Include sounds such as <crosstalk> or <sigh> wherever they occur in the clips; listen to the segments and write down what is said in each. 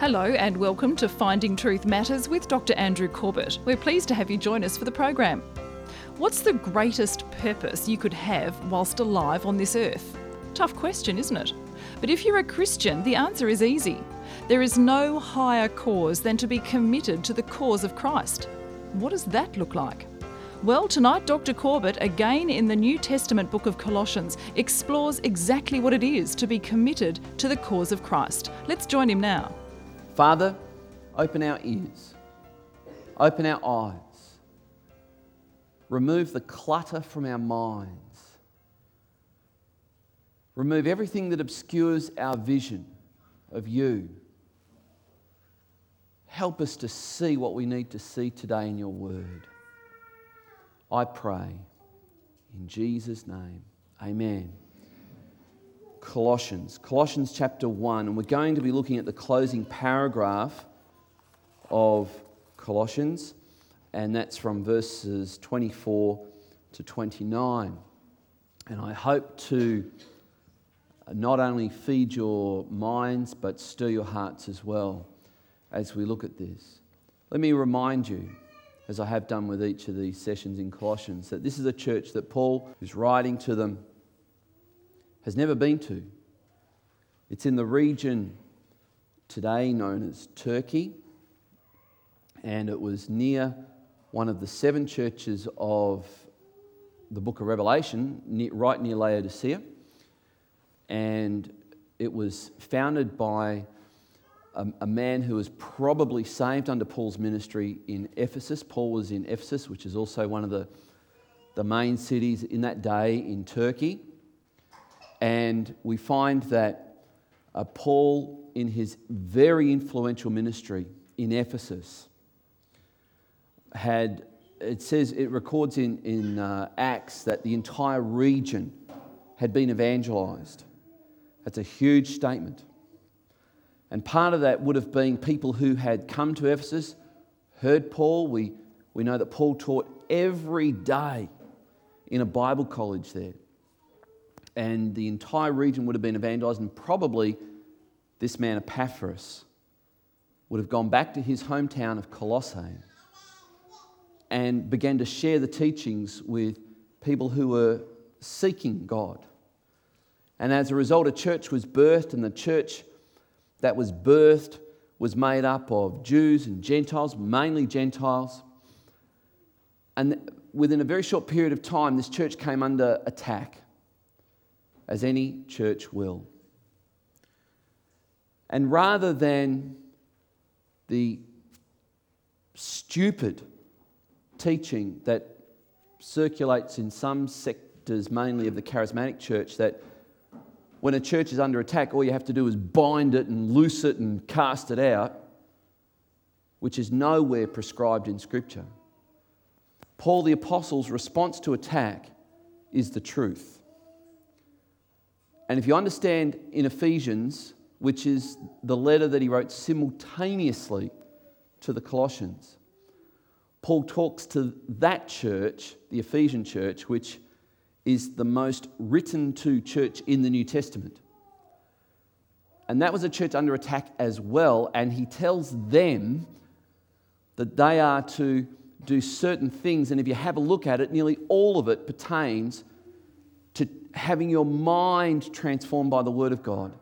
Hello and welcome to Finding Truth Matters with Dr. Andrew Corbett. We're pleased to have you join us for the program. What's the greatest purpose you could have whilst alive on this earth? Tough question, isn't it? But if you're a Christian, the answer is easy. There is no higher cause than to be committed to the cause of Christ. What does that look like? Well, tonight, Dr. Corbett, again in the New Testament book of Colossians, explores exactly what it is to be committed to the cause of Christ. Let's join him now. Father, open our ears, open our eyes, remove the clutter from our minds, remove everything that obscures our vision of you. Help us to see what we need to see today in your word. I pray in Jesus' name. Amen. Colossians, Colossians chapter 1, and we're going to be looking at the closing paragraph of Colossians, and that's from verses 24 to 29. And I hope to not only feed your minds, but stir your hearts as well as we look at this. Let me remind you, as I have done with each of these sessions in Colossians, that this is a church that Paul is writing to them has never been to. It's in the region today known as Turkey, and it was near one of the seven churches of the book of Revelation, right near Laodicea. And it was founded by a, a, man who was probably saved under Paul's ministry in Ephesus. Paul was in Ephesus, which is also one of the, the main cities in that day in Turkey. And we find that uh, Paul, in his very influential ministry in Ephesus, had, it says, it records in, in uh, Acts that the entire region had been evangelized. That's a huge statement. And part of that would have been people who had come to Ephesus, heard Paul. We, we know that Paul taught every day in a Bible college there and the entire region would have been evangelized, and probably this man Epaphras would have gone back to his hometown of Colossae and began to share the teachings with people who were seeking God. And as a result, a church was birthed, and the church that was birthed was made up of Jews and Gentiles, mainly Gentiles. And within a very short period of time, this church came under attack as any church will. And rather than the stupid teaching that circulates in some sectors, mainly of the charismatic church, that when a church is under attack, all you have to do is bind it and loose it and cast it out, which is nowhere prescribed in Scripture. Paul the Apostle's response to attack is the truth. And if you understand in Ephesians, which is the letter that he wrote simultaneously to the Colossians, Paul talks to that church, the Ephesian church, which is the most written to church in the New Testament. And that was a church under attack as well. And he tells them that they are to do certain things. And if you have a look at it, nearly all of it pertains having your mind transformed by the Word of God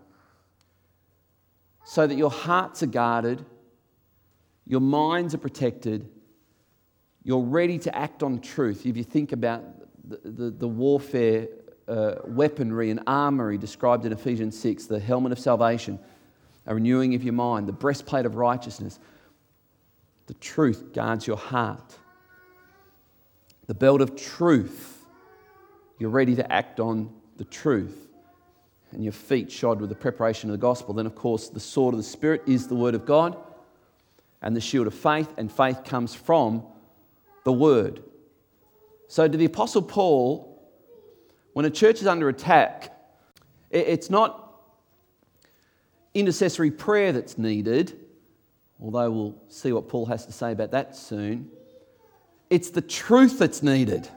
so that your hearts are guarded, your minds are protected, you're ready to act on truth. If you think about the, the, the warfare uh, weaponry and armory described in Ephesians 6 the helmet of salvation, a renewing of your mind, the breastplate of righteousness, the truth guards your heart, the belt of truth you're ready to act on the truth, and your feet shod with the preparation of the gospel, then, of course, the sword of the Spirit is the word of God, and the shield of faith, and faith comes from the word. So, to the Apostle Paul, when a church is under attack, it's not intercessory prayer that's needed, although we'll see what Paul has to say about that soon. It's the truth that's needed.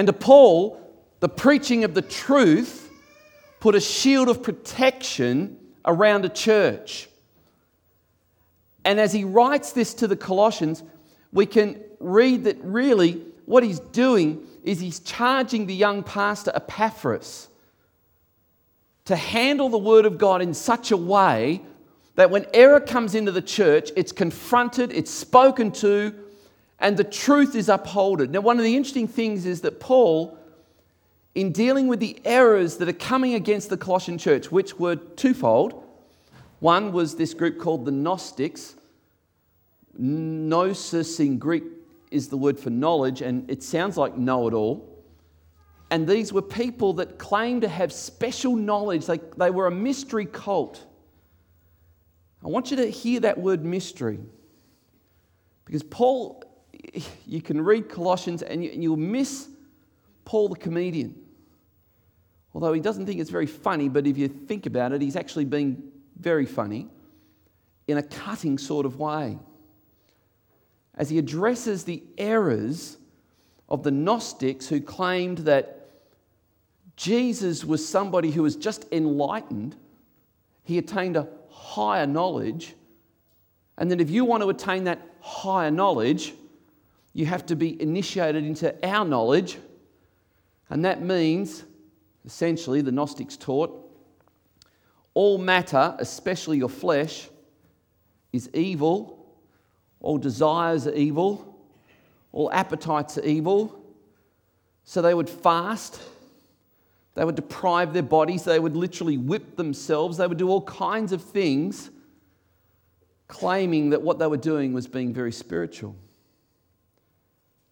And to Paul, the preaching of the truth put a shield of protection around a church. And as he writes this to the Colossians, we can read that really what he's doing is he's charging the young pastor Epaphras to handle the word of God in such a way that when error comes into the church, it's confronted, it's spoken to, and the truth is upholded. Now, one of the interesting things is that Paul, in dealing with the errors that are coming against the Colossian church, which were twofold, one was this group called the Gnostics. Gnosis in Greek is the word for knowledge, and it sounds like know it all. And these were people that claimed to have special knowledge, they, they were a mystery cult. I want you to hear that word mystery. Because Paul, you can read Colossians and you'll miss Paul the comedian. Although he doesn't think it's very funny, but if you think about it, he's actually being very funny in a cutting sort of way. As he addresses the errors of the Gnostics who claimed that Jesus was somebody who was just enlightened, he attained a higher knowledge. And then, if you want to attain that higher knowledge, you have to be initiated into our knowledge. And that means, essentially, the Gnostics taught all matter, especially your flesh, is evil. All desires are evil. All appetites are evil. So they would fast they would deprive their bodies. They would literally whip themselves. They would do all kinds of things, claiming that what they were doing was being very spiritual.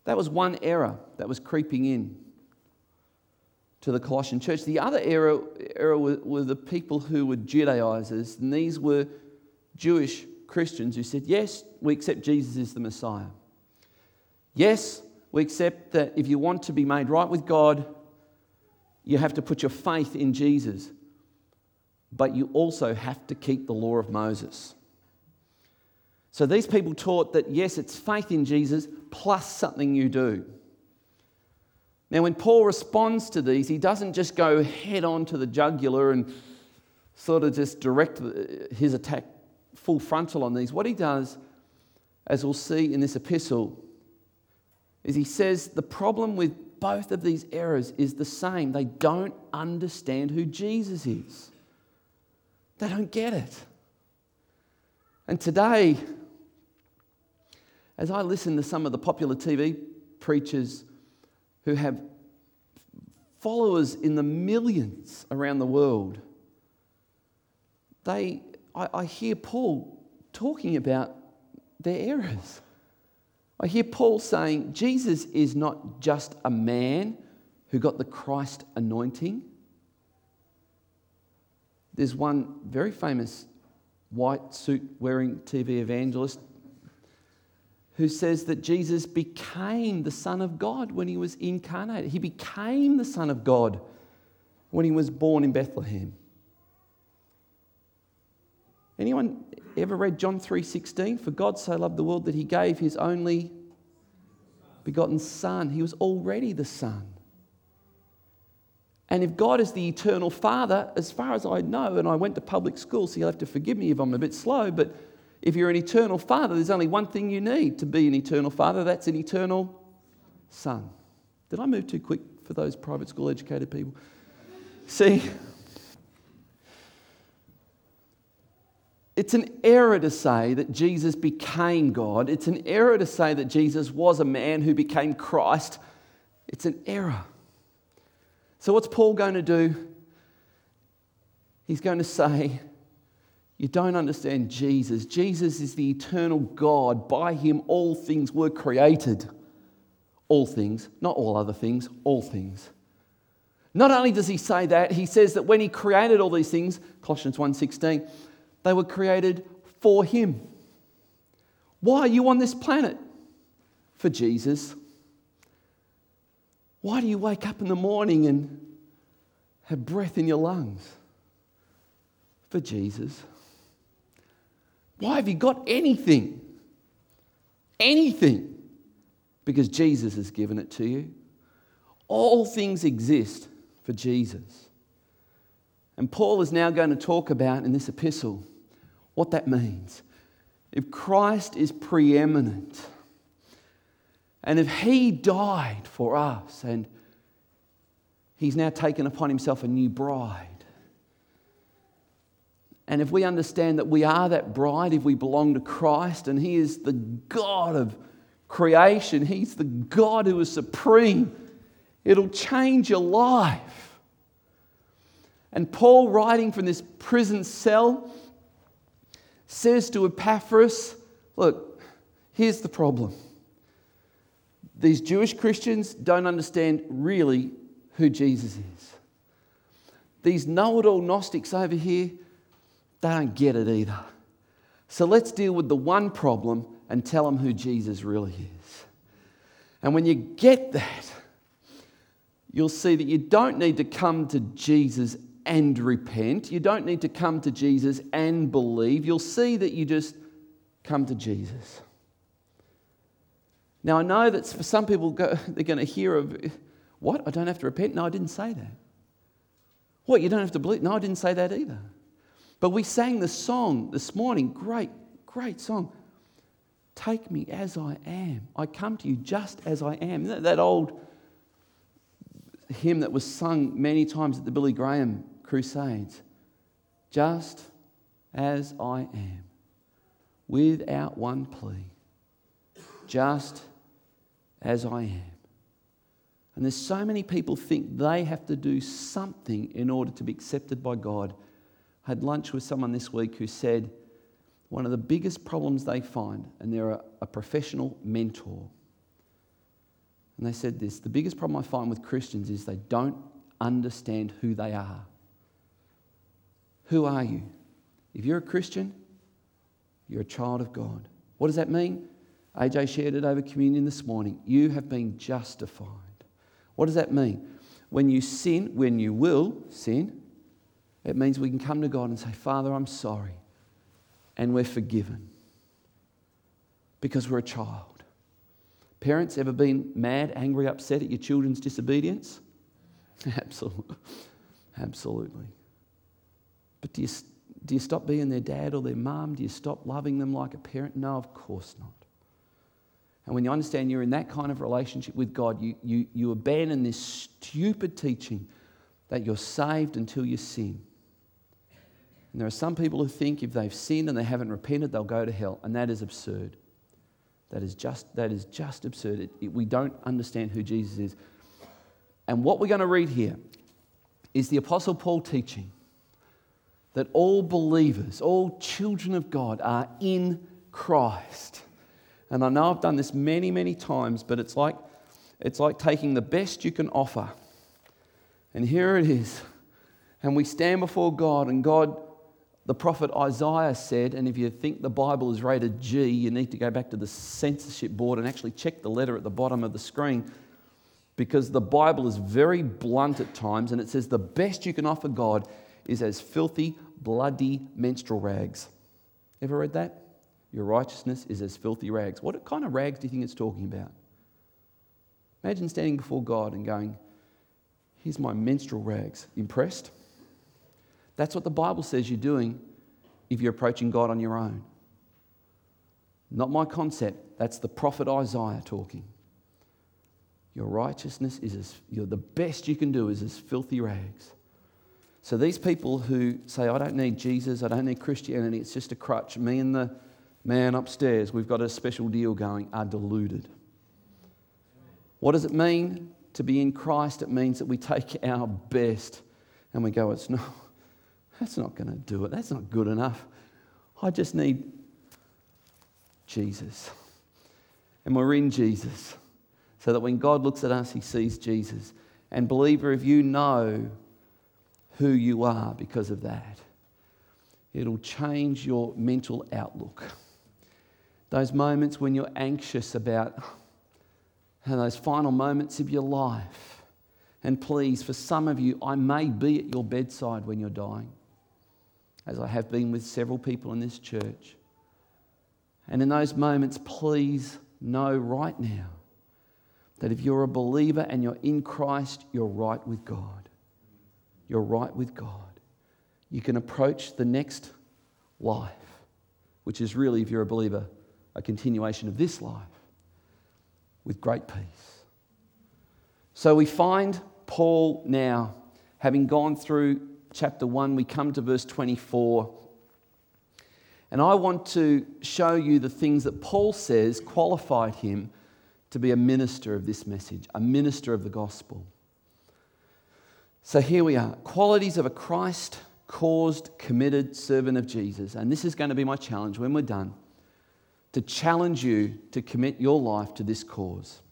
That was one error that was creeping in to the Colossian church. The other error, error were, were the people who were Judaizers, and these were Jewish Christians who said, Yes, we accept Jesus is the Messiah. Yes, we accept that if you want to be made right with God, you have to put your faith in Jesus, but you also have to keep the law of Moses. So these people taught that yes, it's faith in Jesus plus something you do. Now, when Paul responds to these, he doesn't just go head on to the jugular and sort of just direct his attack full frontal on these. What he does, as we'll see in this epistle, is he says the problem with both of these errors is the same. They don't understand who Jesus is, they don't get it. And today, as I listen to some of the popular TV preachers who have followers in the millions around the world, they, I, I hear Paul talking about their errors. I hear Paul saying Jesus is not just a man who got the Christ anointing. There's one very famous white suit wearing TV evangelist who says that Jesus became the Son of God when he was incarnated. He became the Son of God when he was born in Bethlehem. Anyone ever read John 3:16? For God so loved the world that he gave his only begotten son. He was already the son. And if God is the eternal Father, as far as I know, and I went to public school, so you'll have to forgive me if I'm a bit slow, but if you're an eternal Father, there's only one thing you need to be an eternal Father that's an eternal Son. Did I move too quick for those private school educated people? See, It's an error to say that Jesus became God. It's an error to say that Jesus was a man who became Christ. It's an error. So, what's Paul going to do? He's going to say, You don't understand Jesus. Jesus is the eternal God. By him, all things were created. All things, not all other things, all things. Not only does he say that, he says that when he created all these things, Colossians 1:16, they were created for Him. Why are you on this planet? For Jesus. Why do you wake up in the morning and have breath in your lungs? For Jesus. Why have you got anything? Anything. Because Jesus has given it to you. All things exist for Jesus. And Paul is now going to talk about in this epistle what that means. if Christ is preeminent, and if He died for us and He's now taken upon Himself a new bride, and if we understand that we are that bride, if we belong to Christ and He is the God of creation, He's the God who is supreme, it'll change your life. And Paul, writing from this prison cell, says to Epaphras, Look, here's the problem. These Jewish Christians don't understand really who Jesus is. These know it all Gnostics over here, they don't get it either. So let's deal with the one problem and tell them who Jesus really is. And when you get that, you'll see that you don't need to come to Jesus and repent. You don't need to come to Jesus and believe. You'll see that you just come to Jesus. Now, I know that for some people, go, they're going to hear of, what? I don't have to repent? No, I didn't say that. What? You don't have to believe? No, I didn't say that either. But we sang the song this morning. Great, great song. Take me as I am. I come to you just as I am. That, that old hymn that was sung many times at the Billy Graham crusades. Just as I am, without one plea. Just as I am. And there's so many people think they have to do something in order to be accepted by God had lunch with someone this week who said one of the biggest problems they find, and they're a, a professional mentor, and they said this the biggest problem I find with Christians is they don't understand who they are. Who are you? If you're a Christian, you're a child of God. What does that mean? AJ shared it over communion this morning. You have been justified. What does that mean? When you sin, when you will sin, it means we can come to God and say, Father, I'm sorry. And we're forgiven because we're a child. Parents, ever been mad, angry, upset at your children's disobedience? <laughs> Absolutely. Absolutely. But do you, do you stop being their dad or their mom? Do you stop loving them like a parent? No, of course not. And when you understand you're in that kind of relationship with God, you, you, you abandon this stupid teaching that you're saved until you sin. And there are some people who think if they've sinned and they haven't repented, they'll go to hell. And that is absurd. That is just, that is just absurd. It, it, we don't understand who Jesus is. And what we're going to read here is the Apostle Paul teaching that all believers, all children of God, are in Christ. And I know I've done this many, many times, but it's like, it's like taking the best you can offer. And here it is. And we stand before God, and God the prophet Isaiah said, and if you think the Bible is rated G, you need to go back to the censorship board and actually check the letter at the bottom of the screen because the Bible is very blunt at times and it says the best you can offer God is as filthy, bloody menstrual rags. Ever read that? Your righteousness is as filthy rags. What kind of rags do you think it's talking about? Imagine standing before God and going, Here's my menstrual rags. Impressed? That's what the Bible says you're doing if you're approaching God on your own. Not my concept. That's the prophet Isaiah talking. Your righteousness is as, the best you can do is as filthy rags. So these people who say, I don't need Jesus, I don't need Christianity, it's just a crutch, me and the man upstairs, we've got a special deal going, are deluded. What does it mean to be in Christ? It means that we take our best and we go, it's not that's not going to do it. That's not good enough. I just need Jesus. And we're in Jesus. So that when God looks at us, he sees Jesus. And, believer, if you know who you are because of that, it'll change your mental outlook. Those moments when you're anxious about and those final moments of your life. And please, for some of you, I may be at your bedside when you're dying as I have been with several people in this church. And in those moments, please know right now that if you're a believer and you're in Christ, you're right with God. You're right with God. You can approach the next life which is really, if you're a believer, a continuation of this life with great peace. So we find Paul now, having gone through chapter 1, we come to verse 24. And I want to show you the things that Paul says qualified him to be a minister of this message, a minister of the gospel. So here we are qualities of a Christ caused, committed servant of Jesus. And this is going to be my challenge when we're done to challenge you to commit your life to this cause,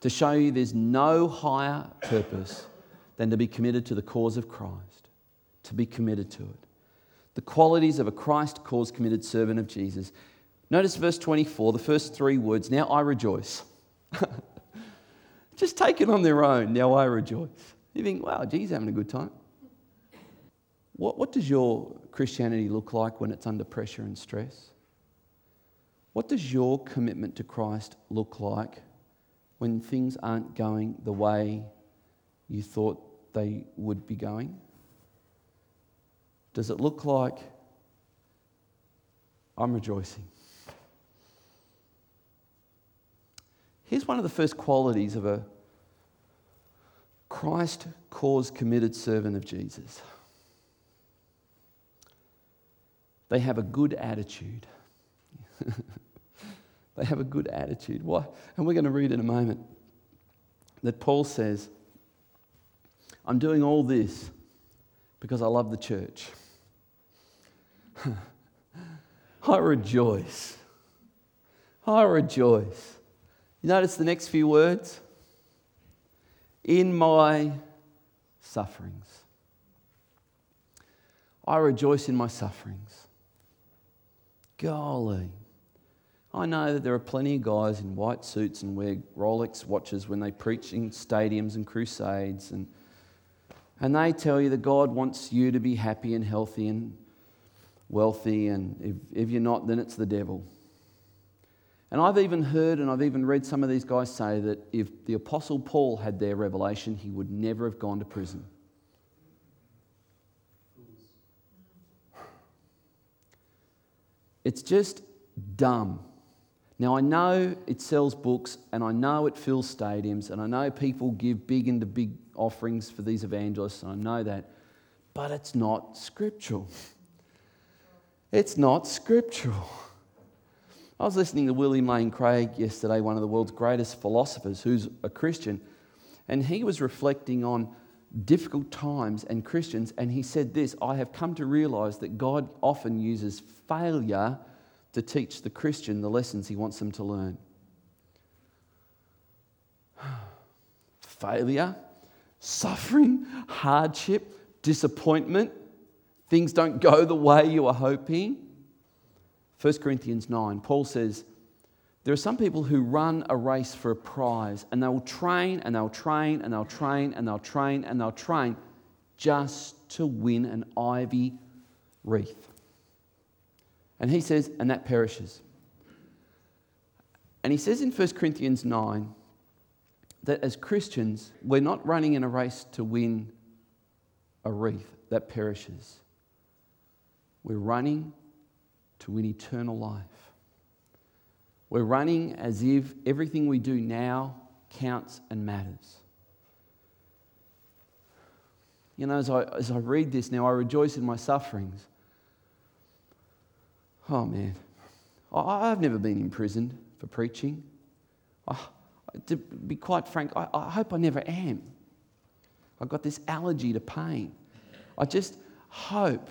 to show you there's no higher purpose than to be committed to the cause of Christ, to be committed to it. The qualities of a Christ caused, committed servant of Jesus. Notice verse 24, the first three words Now I rejoice. <laughs> Just take it on their own. Now I rejoice. You think, wow, geez, having a good time. What, what does your Christianity look like when it's under pressure and stress? What does your commitment to Christ look like when things aren't going the way you thought they would be going? Does it look like I'm rejoicing? Here's one of the first qualities of a Christ cause committed servant of Jesus. They have a good attitude. <laughs> they have a good attitude. Why? And we're going to read in a moment that Paul says, I'm doing all this because I love the church. <laughs> I rejoice. I rejoice. You notice the next few words? In my sufferings. I rejoice in my sufferings. Golly. I know that there are plenty of guys in white suits and wear Rolex watches when they preach in stadiums and crusades, and, and they tell you that God wants you to be happy and healthy and wealthy, and if, if you're not, then it's the devil. And I've even heard and I've even read some of these guys say that if the Apostle Paul had their revelation, he would never have gone to prison. It's just dumb. Now, I know it sells books and I know it fills stadiums and I know people give big into big offerings for these evangelists, and I know that, but it's not scriptural. It's not scriptural. I was listening to William Lane Craig yesterday, one of the world's greatest philosophers who's a Christian, and he was reflecting on difficult times and Christians, and he said this I have come to realize that God often uses failure to teach the Christian the lessons he wants them to learn. <sighs> failure, suffering, hardship, disappointment, things don't go the way you are hoping. 1 Corinthians 9, Paul says, there are some people who run a race for a prize and they'll train and they'll train and they'll train and they'll train and they'll train just to win an ivy wreath. And he says, and that perishes. And he says in 1 Corinthians 9 that as Christians, we're not running in a race to win a wreath that perishes. We're running to win eternal life. We're running as if everything we do now counts and matters. You know, as I, as I read this now, I rejoice in my sufferings. Oh, man. I, have never been imprisoned for preaching. I, to be quite frank, I, I hope I never am. I've got this allergy to pain. I just hope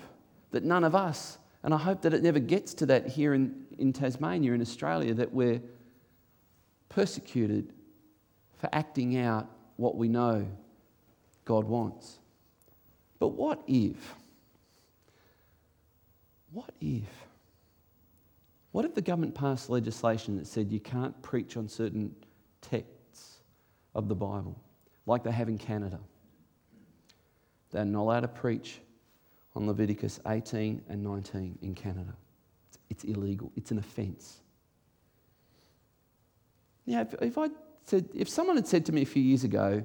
that none of us and I hope that it never gets to that here in, in Tasmania, in Australia, that we're persecuted for acting out what we know God wants. But what if? What if? What if the government passed legislation that said you can't preach on certain texts of the Bible, like they have in Canada? They're not allowed to preach on Leviticus 18 and 19 in Canada. It's, illegal, it's an offence. Now, if, if, I said, if someone had said to me a few years ago,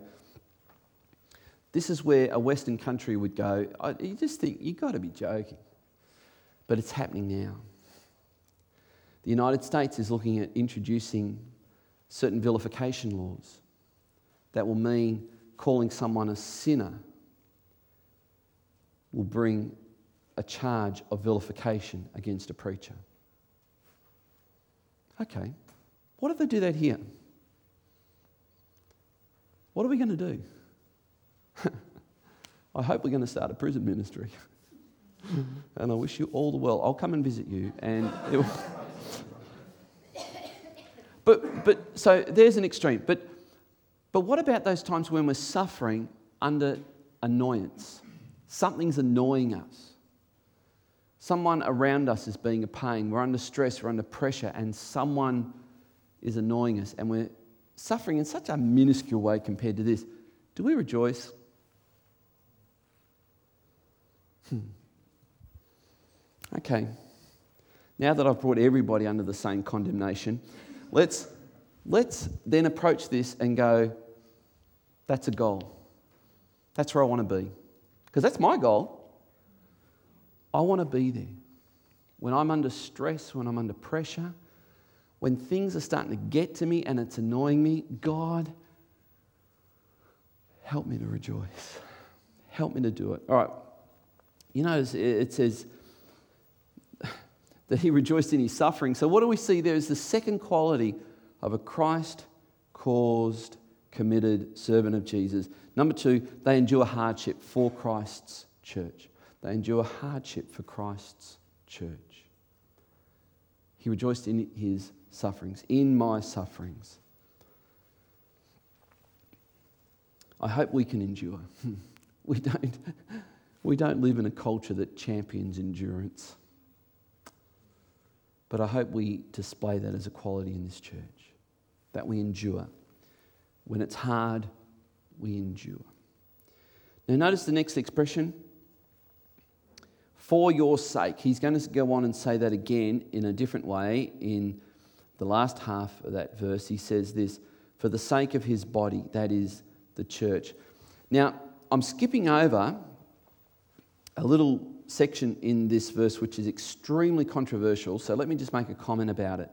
this is where a Western country would go, I, you just think, you've got to be joking. But it's happening now. The United States is looking at introducing certain vilification laws that will mean calling someone a sinner will bring a charge of vilification against a preacher. Okay, what if they do that here? What are we going to do? <laughs> I hope we're going to start a prison ministry. <laughs> and I wish you all the well. I'll come and visit you. And it will... <laughs> but, but, so there's an extreme. But, but what about those times when we're suffering under annoyance? Something's annoying us. Someone around us is being a pain. We're under stress, we're under pressure, and someone is annoying us, and we're suffering in such a minuscule way compared to this. Do we rejoice? Hmm. Okay. Now that I've brought everybody under the same condemnation, let's, let's then approach this and go, that's a goal. That's where I want to be. Because that's my goal. I want to be there. When I'm under stress, when I'm under pressure, when things are starting to get to me and it's annoying me, God, help me to rejoice. Help me to do it. All right. You know, it says that he rejoiced in his suffering. So, what do we see there is the second quality of a Christ caused, committed servant of Jesus. Number two, they endure hardship for Christ's church. They endure hardship for Christ's church. He rejoiced in his sufferings, in my sufferings. I hope we can endure. <laughs> We don't, <laughs> we don't live in a culture that champions endurance. But I hope we display that as a quality in this church, that we endure. When it's hard, we endure. Now, notice the next expression for your sake. He's going to go on and say that again in a different way in the last half of that verse. He says this for the sake of his body, that is the church. Now, I'm skipping over a little section in this verse which is extremely controversial, so let me just make a comment about it.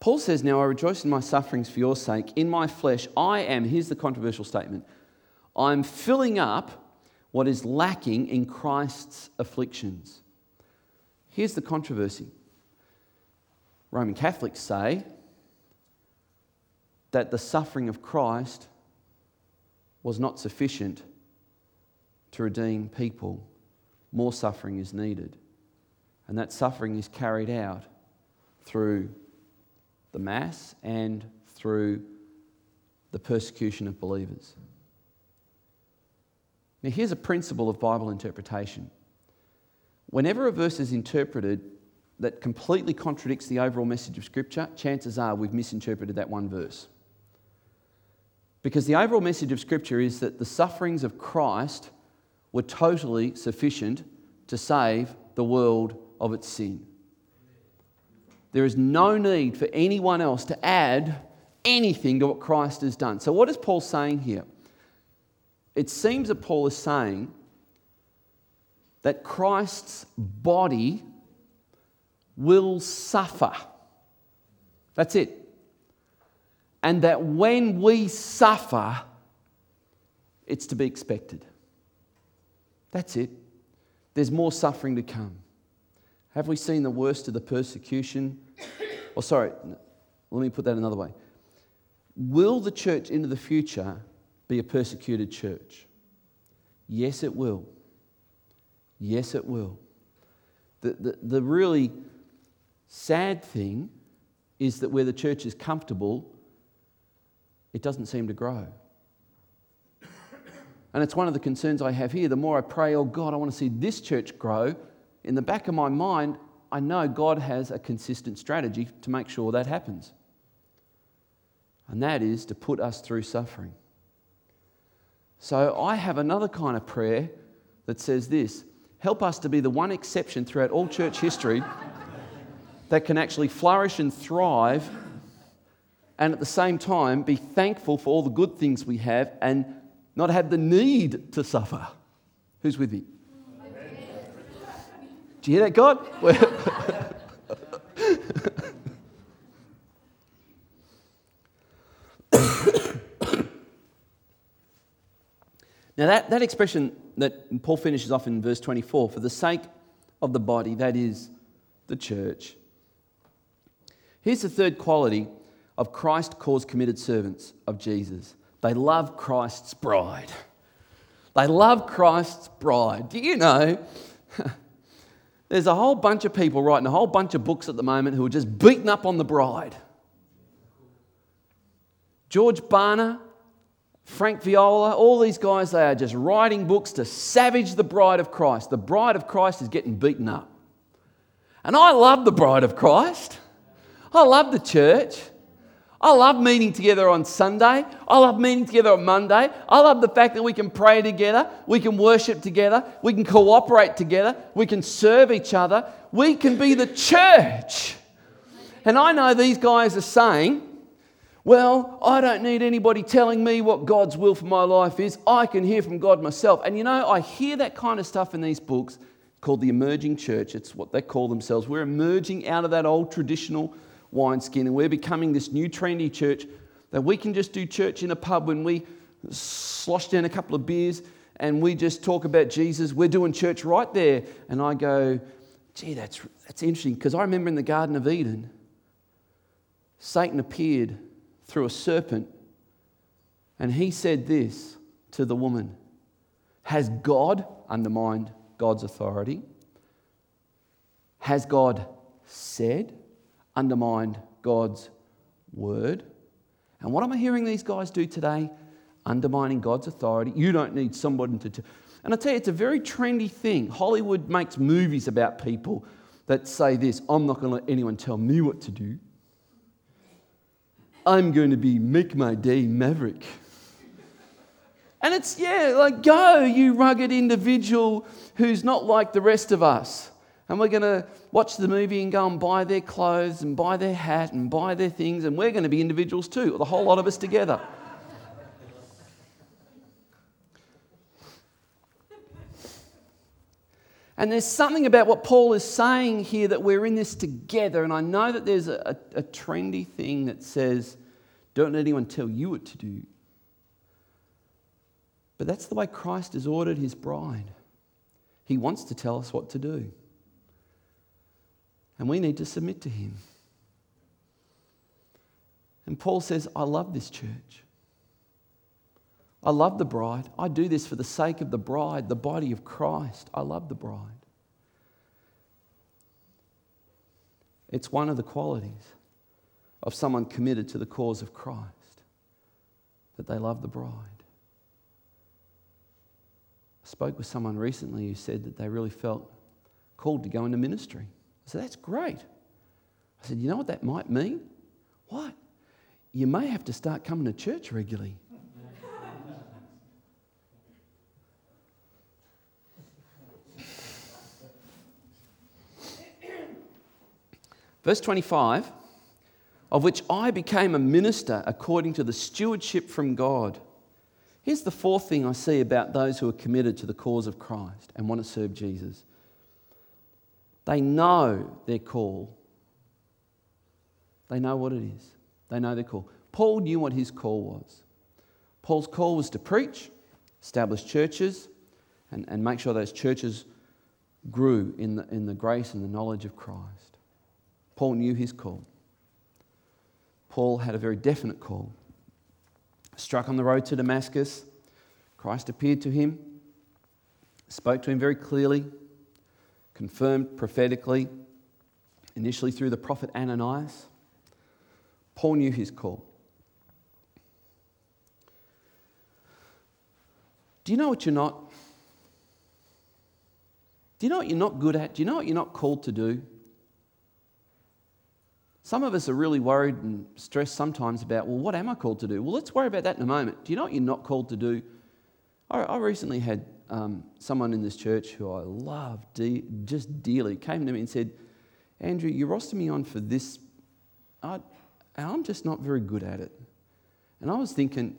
Paul says, Now I rejoice in my sufferings for your sake. In my flesh, I am, here's the controversial statement I'm filling up what is lacking in Christ's afflictions. Here's the controversy Roman Catholics say that the suffering of Christ was not sufficient to redeem people. More suffering is needed. And that suffering is carried out through the Mass and through the persecution of believers. Now, here's a principle of Bible interpretation. Whenever a verse is interpreted that completely contradicts the overall message of Scripture, chances are we've misinterpreted that one verse. Because the overall message of Scripture is that the sufferings of Christ were totally sufficient to save the world of its sin. There is no need for anyone else to add anything to what Christ has done. So, what is Paul saying here? It seems that Paul is saying that Christ's body will suffer. That's it. And that when we suffer, it's to be expected. That's it. There's more suffering to come. Have we seen the worst of the persecution? Or, <coughs> oh, sorry, let me put that another way. Will the church into the future be a persecuted church? Yes, it will. Yes, it will. The, the, the really sad thing is that where the church is comfortable, it doesn't seem to grow. And it's one of the concerns I have here. The more I pray, oh God, I want to see this church grow, in the back of my mind, I know God has a consistent strategy to make sure that happens. And that is to put us through suffering. So I have another kind of prayer that says this help us to be the one exception throughout all church history <laughs> that can actually flourish and thrive and at the same time be thankful for all the good things we have and not have the need to suffer. Who's with me? Do you hear that, God? <coughs> now, that, that expression that Paul finishes off in verse 24 for the sake of the body, that is the church. Here's the third quality of Christ cause committed servants of Jesus they love Christ's bride. They love Christ's bride. Do you know? <laughs> There's a whole bunch of people writing a whole bunch of books at the moment who are just beating up on the bride. George Barna, Frank Viola, all these guys, they are just writing books to savage the bride of Christ. The bride of Christ is getting beaten up. And I love the bride of Christ. I love the church. I love meeting together on Sunday. I love meeting together on Monday. I love the fact that we can pray together, we can worship together, we can cooperate together, we can serve each other, we can be the church. And I know these guys are saying, well, I don't need anybody telling me what God's will for my life is. I can hear from God myself. And you know, I hear that kind of stuff in these books called the emerging church. It's what they call themselves. We're emerging out of that old traditional wineskin and we're becoming this new trendy church that we can just do church in a pub when we slosh down a couple of beers and we just talk about Jesus. We're doing church right there. And I go, gee, that's, that's interesting because I remember in the Garden of Eden, Satan appeared through a serpent. And he said this to the woman Has God undermined God's authority? Has God said, undermined God's word? And what am I hearing these guys do today? Undermining God's authority. You don't need somebody to. T- and I tell you, it's a very trendy thing. Hollywood makes movies about people that say this I'm not going to let anyone tell me what to do. I'm going to be make my day maverick. And it's, yeah, like, go, you rugged individual who's not like the rest of us. And we're going to watch the movie and go and buy their clothes and buy their hat and buy their things. And we're going to be individuals too, or the whole lot of us together. And there's something about what Paul is saying here that we're in this together. And I know that there's a, a, a trendy thing that says, don't let anyone tell you what to do. But that's the way Christ has ordered his bride. He wants to tell us what to do. And we need to submit to him. And Paul says, I love this church. I love the bride. I do this for the sake of the bride, the body of Christ. I love the bride. It's one of the qualities of someone committed to the cause of Christ that they love the bride. I spoke with someone recently who said that they really felt called to go into ministry. I said, That's great. I said, You know what that might mean? What? You may have to start coming to church regularly. Verse 25, of which I became a minister according to the stewardship from God. Here's the fourth thing I see about those who are committed to the cause of Christ and want to serve Jesus they know their call. They know what it is. They know their call. Paul knew what his call was. Paul's call was to preach, establish churches, and, and make sure those churches grew in the, in the grace and the knowledge of Christ. Paul knew his call. Paul had a very definite call. Struck on the road to Damascus, Christ appeared to him, spoke to him very clearly, confirmed prophetically, initially through the prophet Ananias. Paul knew his call. Do you know what you're not? Do you know what you're not good at? Do you know what you're not called to do? Some of us are really worried and stressed sometimes about, well, what am I called to do? Well, let's worry about that in a moment. Do you know what you're not called to do? I, recently had um, someone in this church who I love de- just dearly came to me and said, Andrew, you roster me on for this, I, and I'm just not very good at it. And I was thinking,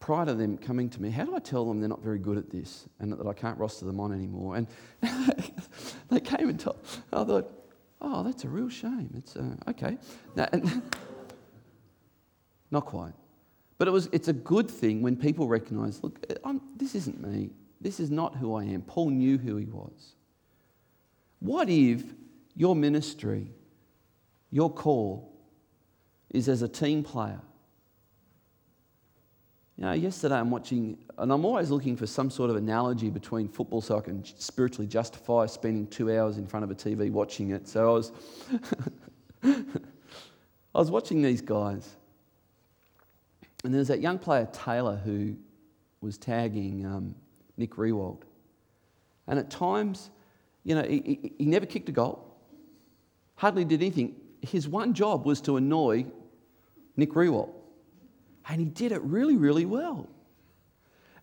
prior to them coming to me, how do I tell them they're not very good at this and that I can't roster them on anymore? And <laughs> they came and told, I thought, oh, that's a real shame. It's uh, okay. Now, <laughs> not quite. But it was, it's a good thing when people recognize look, I'm, this isn't me. This is not who I am. Paul knew who he was. What if your ministry, your call, is as a team player? You know, yesterday I'm watching, and I'm always looking for some sort of analogy between football so I can spiritually justify spending two hours in front of a TV watching it. So I was, <laughs> I was watching these guys, and there's that young player, Taylor, who was tagging um, Nick Riewoldt. And at times, you know, he, he, never kicked a goal, hardly did anything. His one job was to annoy Nick Riewoldt. And he did it really, really well.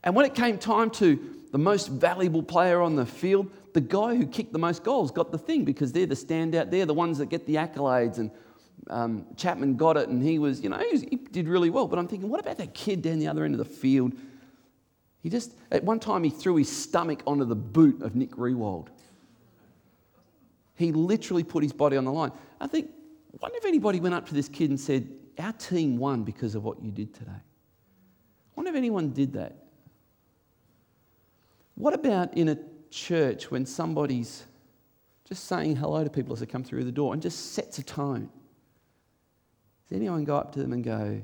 And when it came time to the most valuable player on the field, the guy who kicked the most goals got the thing because they're the standout. They're the ones that get the accolades. And um, Chapman got it, and he was, you know, he, was, he, did really well. But I'm thinking, what about that kid down the other end of the field? He just, at one time, he threw his stomach onto the boot of Nick Riewoldt. He literally put his body on the line. I think, wonder if anybody went up to this kid and said, our team won because of what you did today. I wonder if anyone did that. What about in a church when somebody's just saying hello to people as they come through the door and just sets a tone? Does anyone go up to them and go,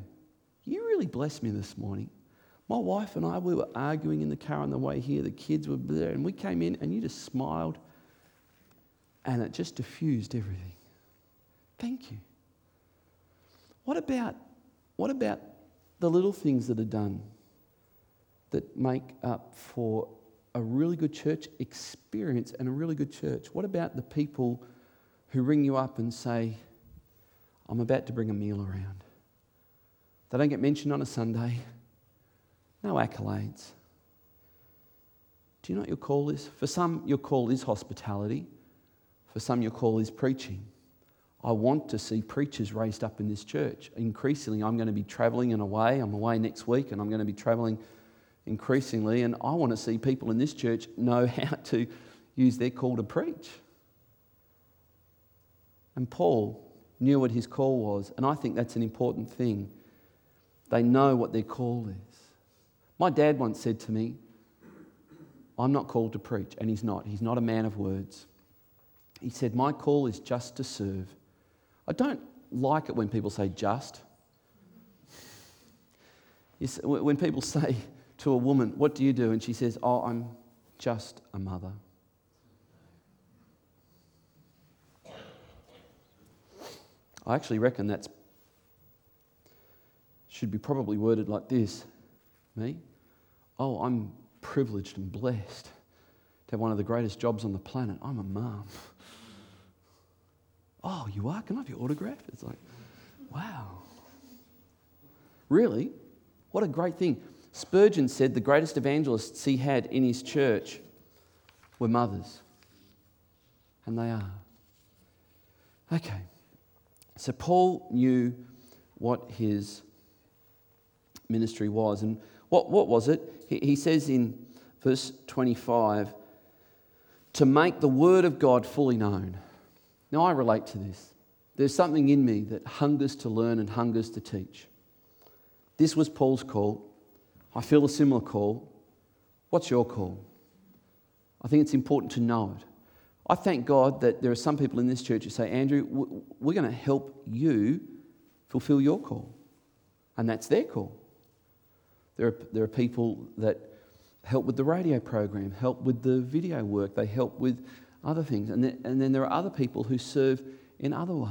You really blessed me this morning? My wife and I, we were arguing in the car on the way here. The kids were there, and we came in, and you just smiled, and it just diffused everything. Thank you. What about, what about the little things that are done that make up for a really good church experience and a really good church? What about the people who ring you up and say, I'm about to bring a meal around? They don't get mentioned on a Sunday, no accolades. Do you know what your call is? For some, your call is hospitality. For some, your call is preaching. I want to see preachers raised up in this church. Increasingly, I'm going to be traveling and away. I'm away next week and I'm going to be traveling increasingly. And I want to see people in this church know <laughs> how to use their call to preach. And Paul knew what his call was. And I think that's an important thing. They know what their call is. My dad once said to me, I'm not called to preach. And he's not. He's not a man of words. He said, My call is just to serve. I don't like it when people say just. When people <laughs> say to a woman, What do you do? and she says, Oh, I'm just a mother. I actually reckon that should be probably worded like this me. Oh, I'm privileged and blessed to have one of the greatest jobs on the planet. I'm a mum. Oh, you are? Can I have your autograph? It's like, wow. Really? What a great thing. Spurgeon said the greatest evangelists he had in his church were mothers. And they are. Okay. So Paul knew what his ministry was. And what, what was it? He, he says in verse 25 to make the word of God fully known. Now, I relate to this. There's something in me that hungers to learn and hungers to teach. This was Paul's call. I feel a similar call. What's your call? I think it's important to know it. I thank God that there are some people in this church who say, Andrew, we're going to help you fulfill your call. And that's their call. There are, there are people that help with the radio program, help with the video work, they help with other things. And then, and then there are other people who serve in other ways.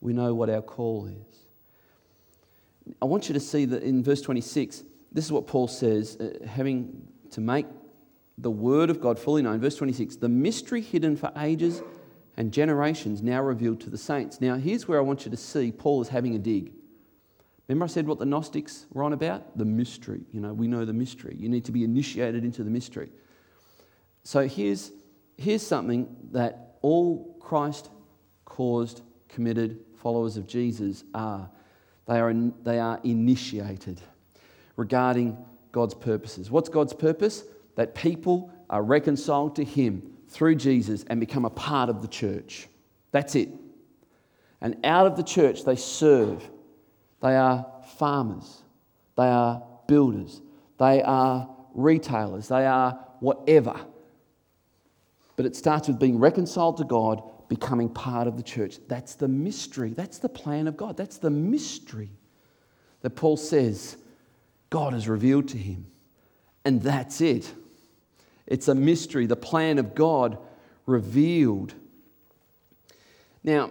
We know what our call is. I want you to see that in verse 26, this is what Paul says, uh, having to make the word of God fully known. Verse 26 the mystery hidden for ages and generations now revealed to the saints. Now, here's where I want you to see Paul is having a dig. Remember, I said what the Gnostics were on about? The mystery. You know, we know the mystery. You need to be initiated into the mystery. So here's here's something that all Christ caused, committed followers of Jesus are they are, they are initiated regarding God's purposes. What's God's purpose? That people are reconciled to Him through Jesus and become a part of the church. That's it. And out of the church, they serve. they are farmers, they are builders, they are retailers, they are whatever. But it starts with being reconciled to God, becoming part of the church. That's the mystery. That's the plan of God. That's the mystery that Paul says God has revealed to him. And that's it. It's a mystery, the plan of God revealed. Now,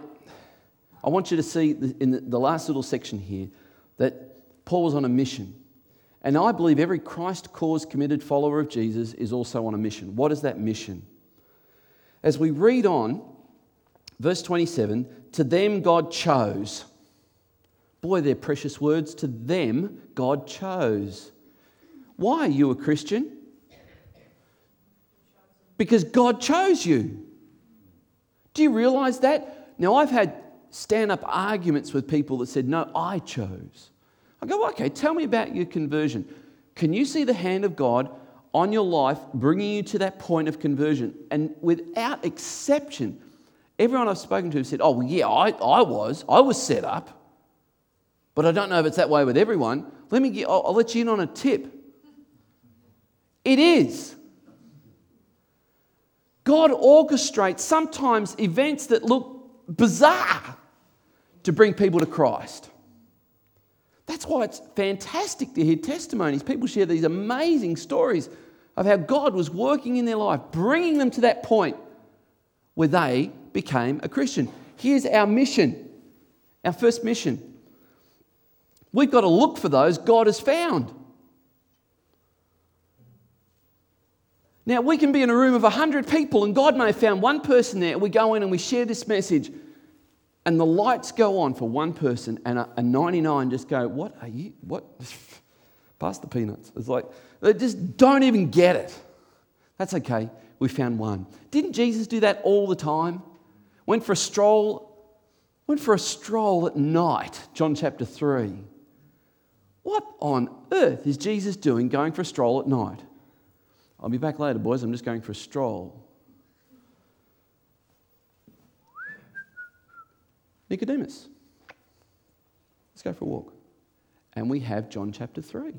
I want you to see in the last little section here that Paul was on a mission. And I believe every Christ cause committed follower of Jesus is also on a mission. What is that mission? As we read on, verse 27 to them God chose. Boy, they're precious words. To them God chose. Why are you a Christian? Because God chose you. Do you realize that? Now, I've had stand up arguments with people that said, No, I chose. I go, Okay, tell me about your conversion. Can you see the hand of God on your life bringing you to that point of conversion? And without exception, everyone I've spoken to said, Oh, well, yeah, I, I was. I was set up. But I don't know if it's that way with everyone. Let me get, I'll, I'll let you in on a tip. It is. God orchestrates sometimes events that look bizarre to bring people to Christ. That's why it's fantastic to hear testimonies. People share these amazing stories of how God was working in their life, bringing them to that point where they became a Christian. Here's our mission, our first mission. We've got to look for those God has found. Now, we can be in a room of 100 people, and God may have found one person there. We go in and we share this message, and the lights go on for one person, and a, a 99 just go, What are you? What? <laughs> Pass the peanuts. It's like, they just don't even get it. That's okay. We found one. Didn't Jesus do that all the time? Went for a stroll, went for a stroll at night, John chapter 3. What on earth is Jesus doing going for a stroll at night? I'll be back later, boys. I'm just going for a stroll. Nicodemus. Let's go for a walk. And we have John chapter 3.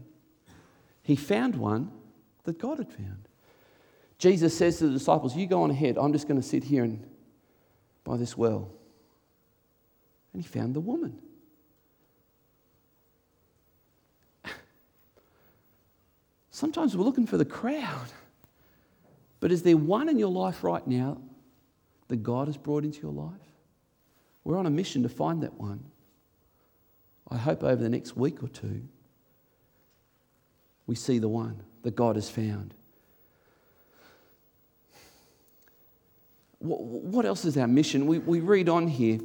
He found one that God had found. Jesus says to the disciples, You go on ahead. I'm just going to sit here and by this well. And he found the woman. Sometimes we're looking for the crowd. But is there one in your life right now that God has brought into your life? We're on a mission to find that one. I hope over the next week or two, we see the one that God has found. What else is our mission? We, read on here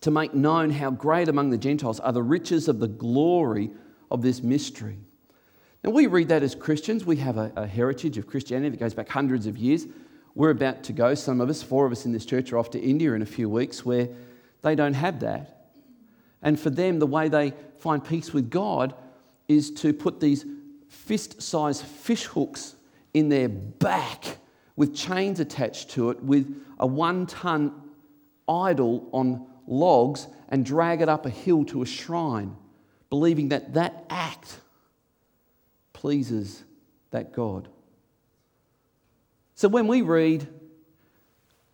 to make known how great among the Gentiles are the riches of the glory of this mystery. Now, we read that as Christians. We have a, a, heritage of Christianity that goes back hundreds of years. We're about to go, some of us, four of us in this church, are off to India in a few weeks where they don't have that. And for them, the way they find peace with God is to put these fist sized fish hooks in their back with chains attached to it, with a one ton idol on logs, and drag it up a hill to a shrine, believing that that act pleases that God. So when we read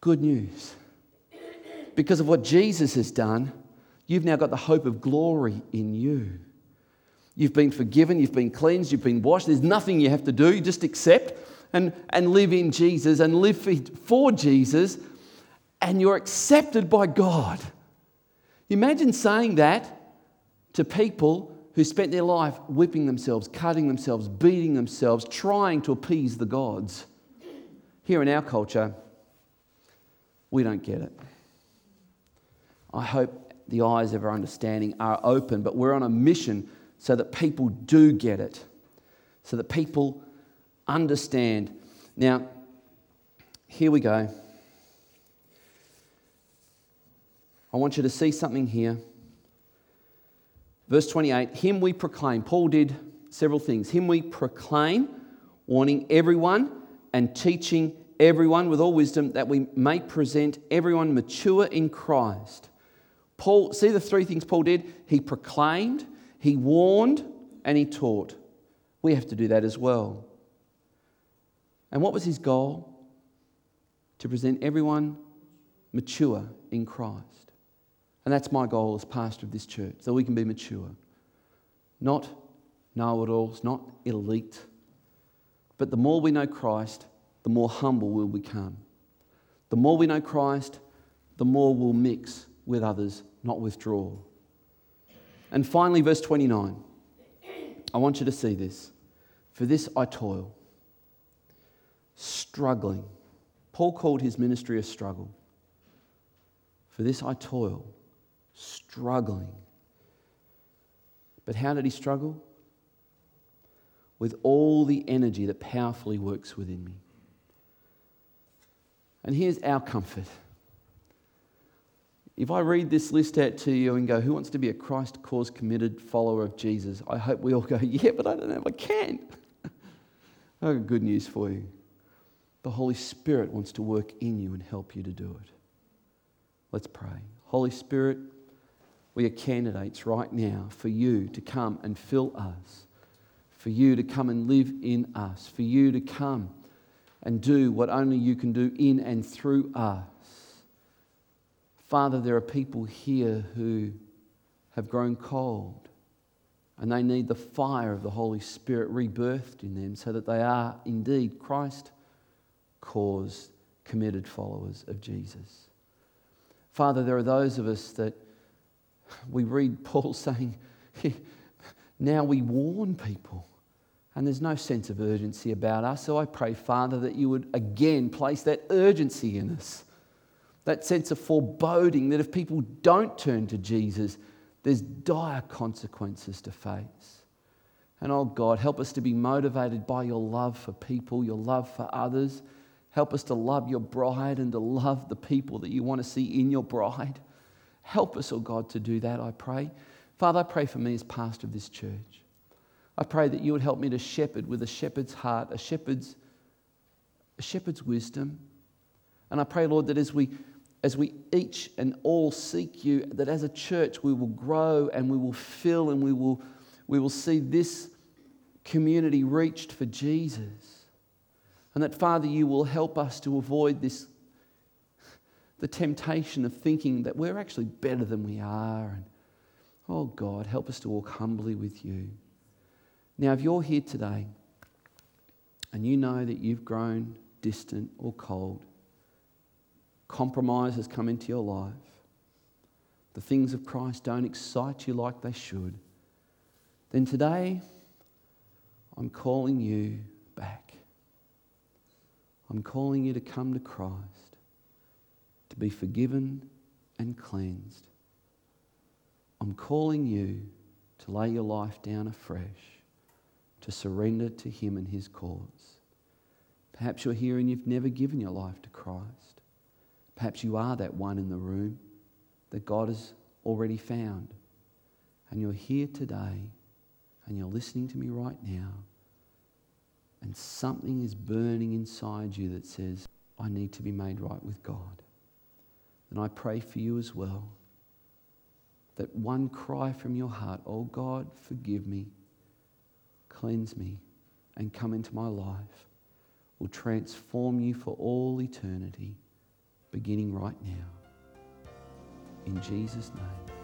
good news, because of what Jesus has done, you've now got the hope of glory in you. You've been forgiven, you've been cleansed, you've been washed. There's nothing you have to do. You just accept and, and live in Jesus and live for, Jesus, and you're accepted by God. Imagine saying that to people who spent their life whipping themselves, cutting themselves, beating themselves, trying to appease the gods. Here in our culture, we don't get it. I hope the eyes of our understanding are open, but we're on a mission so that people do get it, so that people understand. Now, here we go. I want you to see something here. Verse 28 Him we proclaim. Paul did several things. Him we proclaim, warning everyone and teaching everyone with all wisdom that we may present everyone mature in Christ. Paul, see the three things Paul did? He proclaimed, he warned, and he taught. We have to do that as well. And what was his goal? To present everyone mature in Christ. And that's my goal as pastor of this church, so we can be mature. Not know it alls, not elite. But the more we know Christ, the more humble we'll become. The more we know Christ, the more we'll mix with others, not withdraw. And finally, verse 29. I want you to see this. For this I toil, struggling. Paul called his ministry a struggle. For this I toil, struggling. But how did he struggle? With all the energy that powerfully works within me. And here's our comfort. If I read this list out to you and go, Who wants to be a Christ cause committed follower of Jesus? I hope we all go, <laughs> Yeah, but I don't know if I can. <laughs> I've got good news for you. The Holy Spirit wants to work in you and help you to do it. Let's pray. Holy Spirit, we are candidates right now for you to come and fill us, for you to come and live in us, for you to come and do what only you can do in and through us. Father, there are people here who have grown cold and they need the fire of the Holy Spirit rebirthed in them so that they are indeed Christ caused, committed followers of Jesus. Father, there are those of us that we read Paul <laughs> saying, now we warn people. And there's no sense of urgency about us. So I pray, Father, that you would again place that urgency in us, that sense of foreboding that if people don't turn to Jesus, there's dire consequences to face. And oh God, help us to be motivated by your love for people, your love for others. Help us to love your bride and to love the people that you want to see in your bride. Help us, oh God, to do that, I pray. Father, I pray for me as pastor of this church. I pray that you would help me to shepherd with a shepherd's heart, a shepherd's, a shepherd's wisdom. And I pray, Lord, that as we, as we each and all seek you, that as a church we will grow and we will fill and we will, we will see this community reached for Jesus. And that, Father, you will help us to avoid this, the temptation of thinking that we're actually better than we are. And, oh God, help us to walk humbly with you. Now, if you're here today and you know that you've grown distant or cold, compromise has come into your life, the things of Christ don't excite you like they should, then today I'm calling you back. I'm calling you to come to Christ, be forgiven and cleansed. I'm calling you to lay your life down afresh to surrender to Him and His cause. Perhaps you're here and you've never given your life to Christ. Perhaps you are that one in the room that God has already found. And you're here today and you're listening to me right now, and something is burning inside you that says, I need to be made right with God. And I pray for you as well that one cry from your heart, Oh God, forgive me cleanse me, and come into my life will transform you for all eternity, beginning right now. In Jesus' name,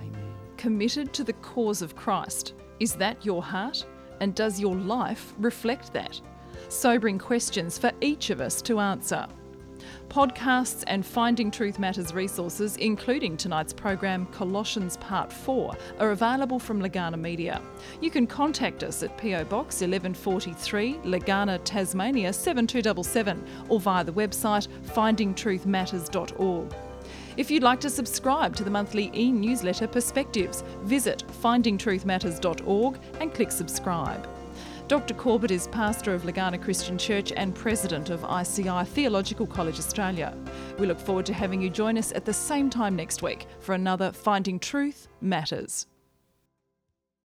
amen. Committed to the cause of Christ. Is that your heart? And does your life reflect that? Sobering questions for each of us to answer. Podcasts and Finding Truth Matters resources, including tonight's program Colossians Part 4, are available from Legana Media. You can contact us at PO Box 1143, Legana, Tasmania 7277, or via the website findingtruthmatters.org. If you'd like to subscribe to the monthly e newsletter Perspectives, visit findingtruthmatters.org and click subscribe. Dr. Corbett is pastor of Legana Christian Church and president of ICI Theological College Australia. We look forward to having you join us at the same time next week for another Finding Truth Matters.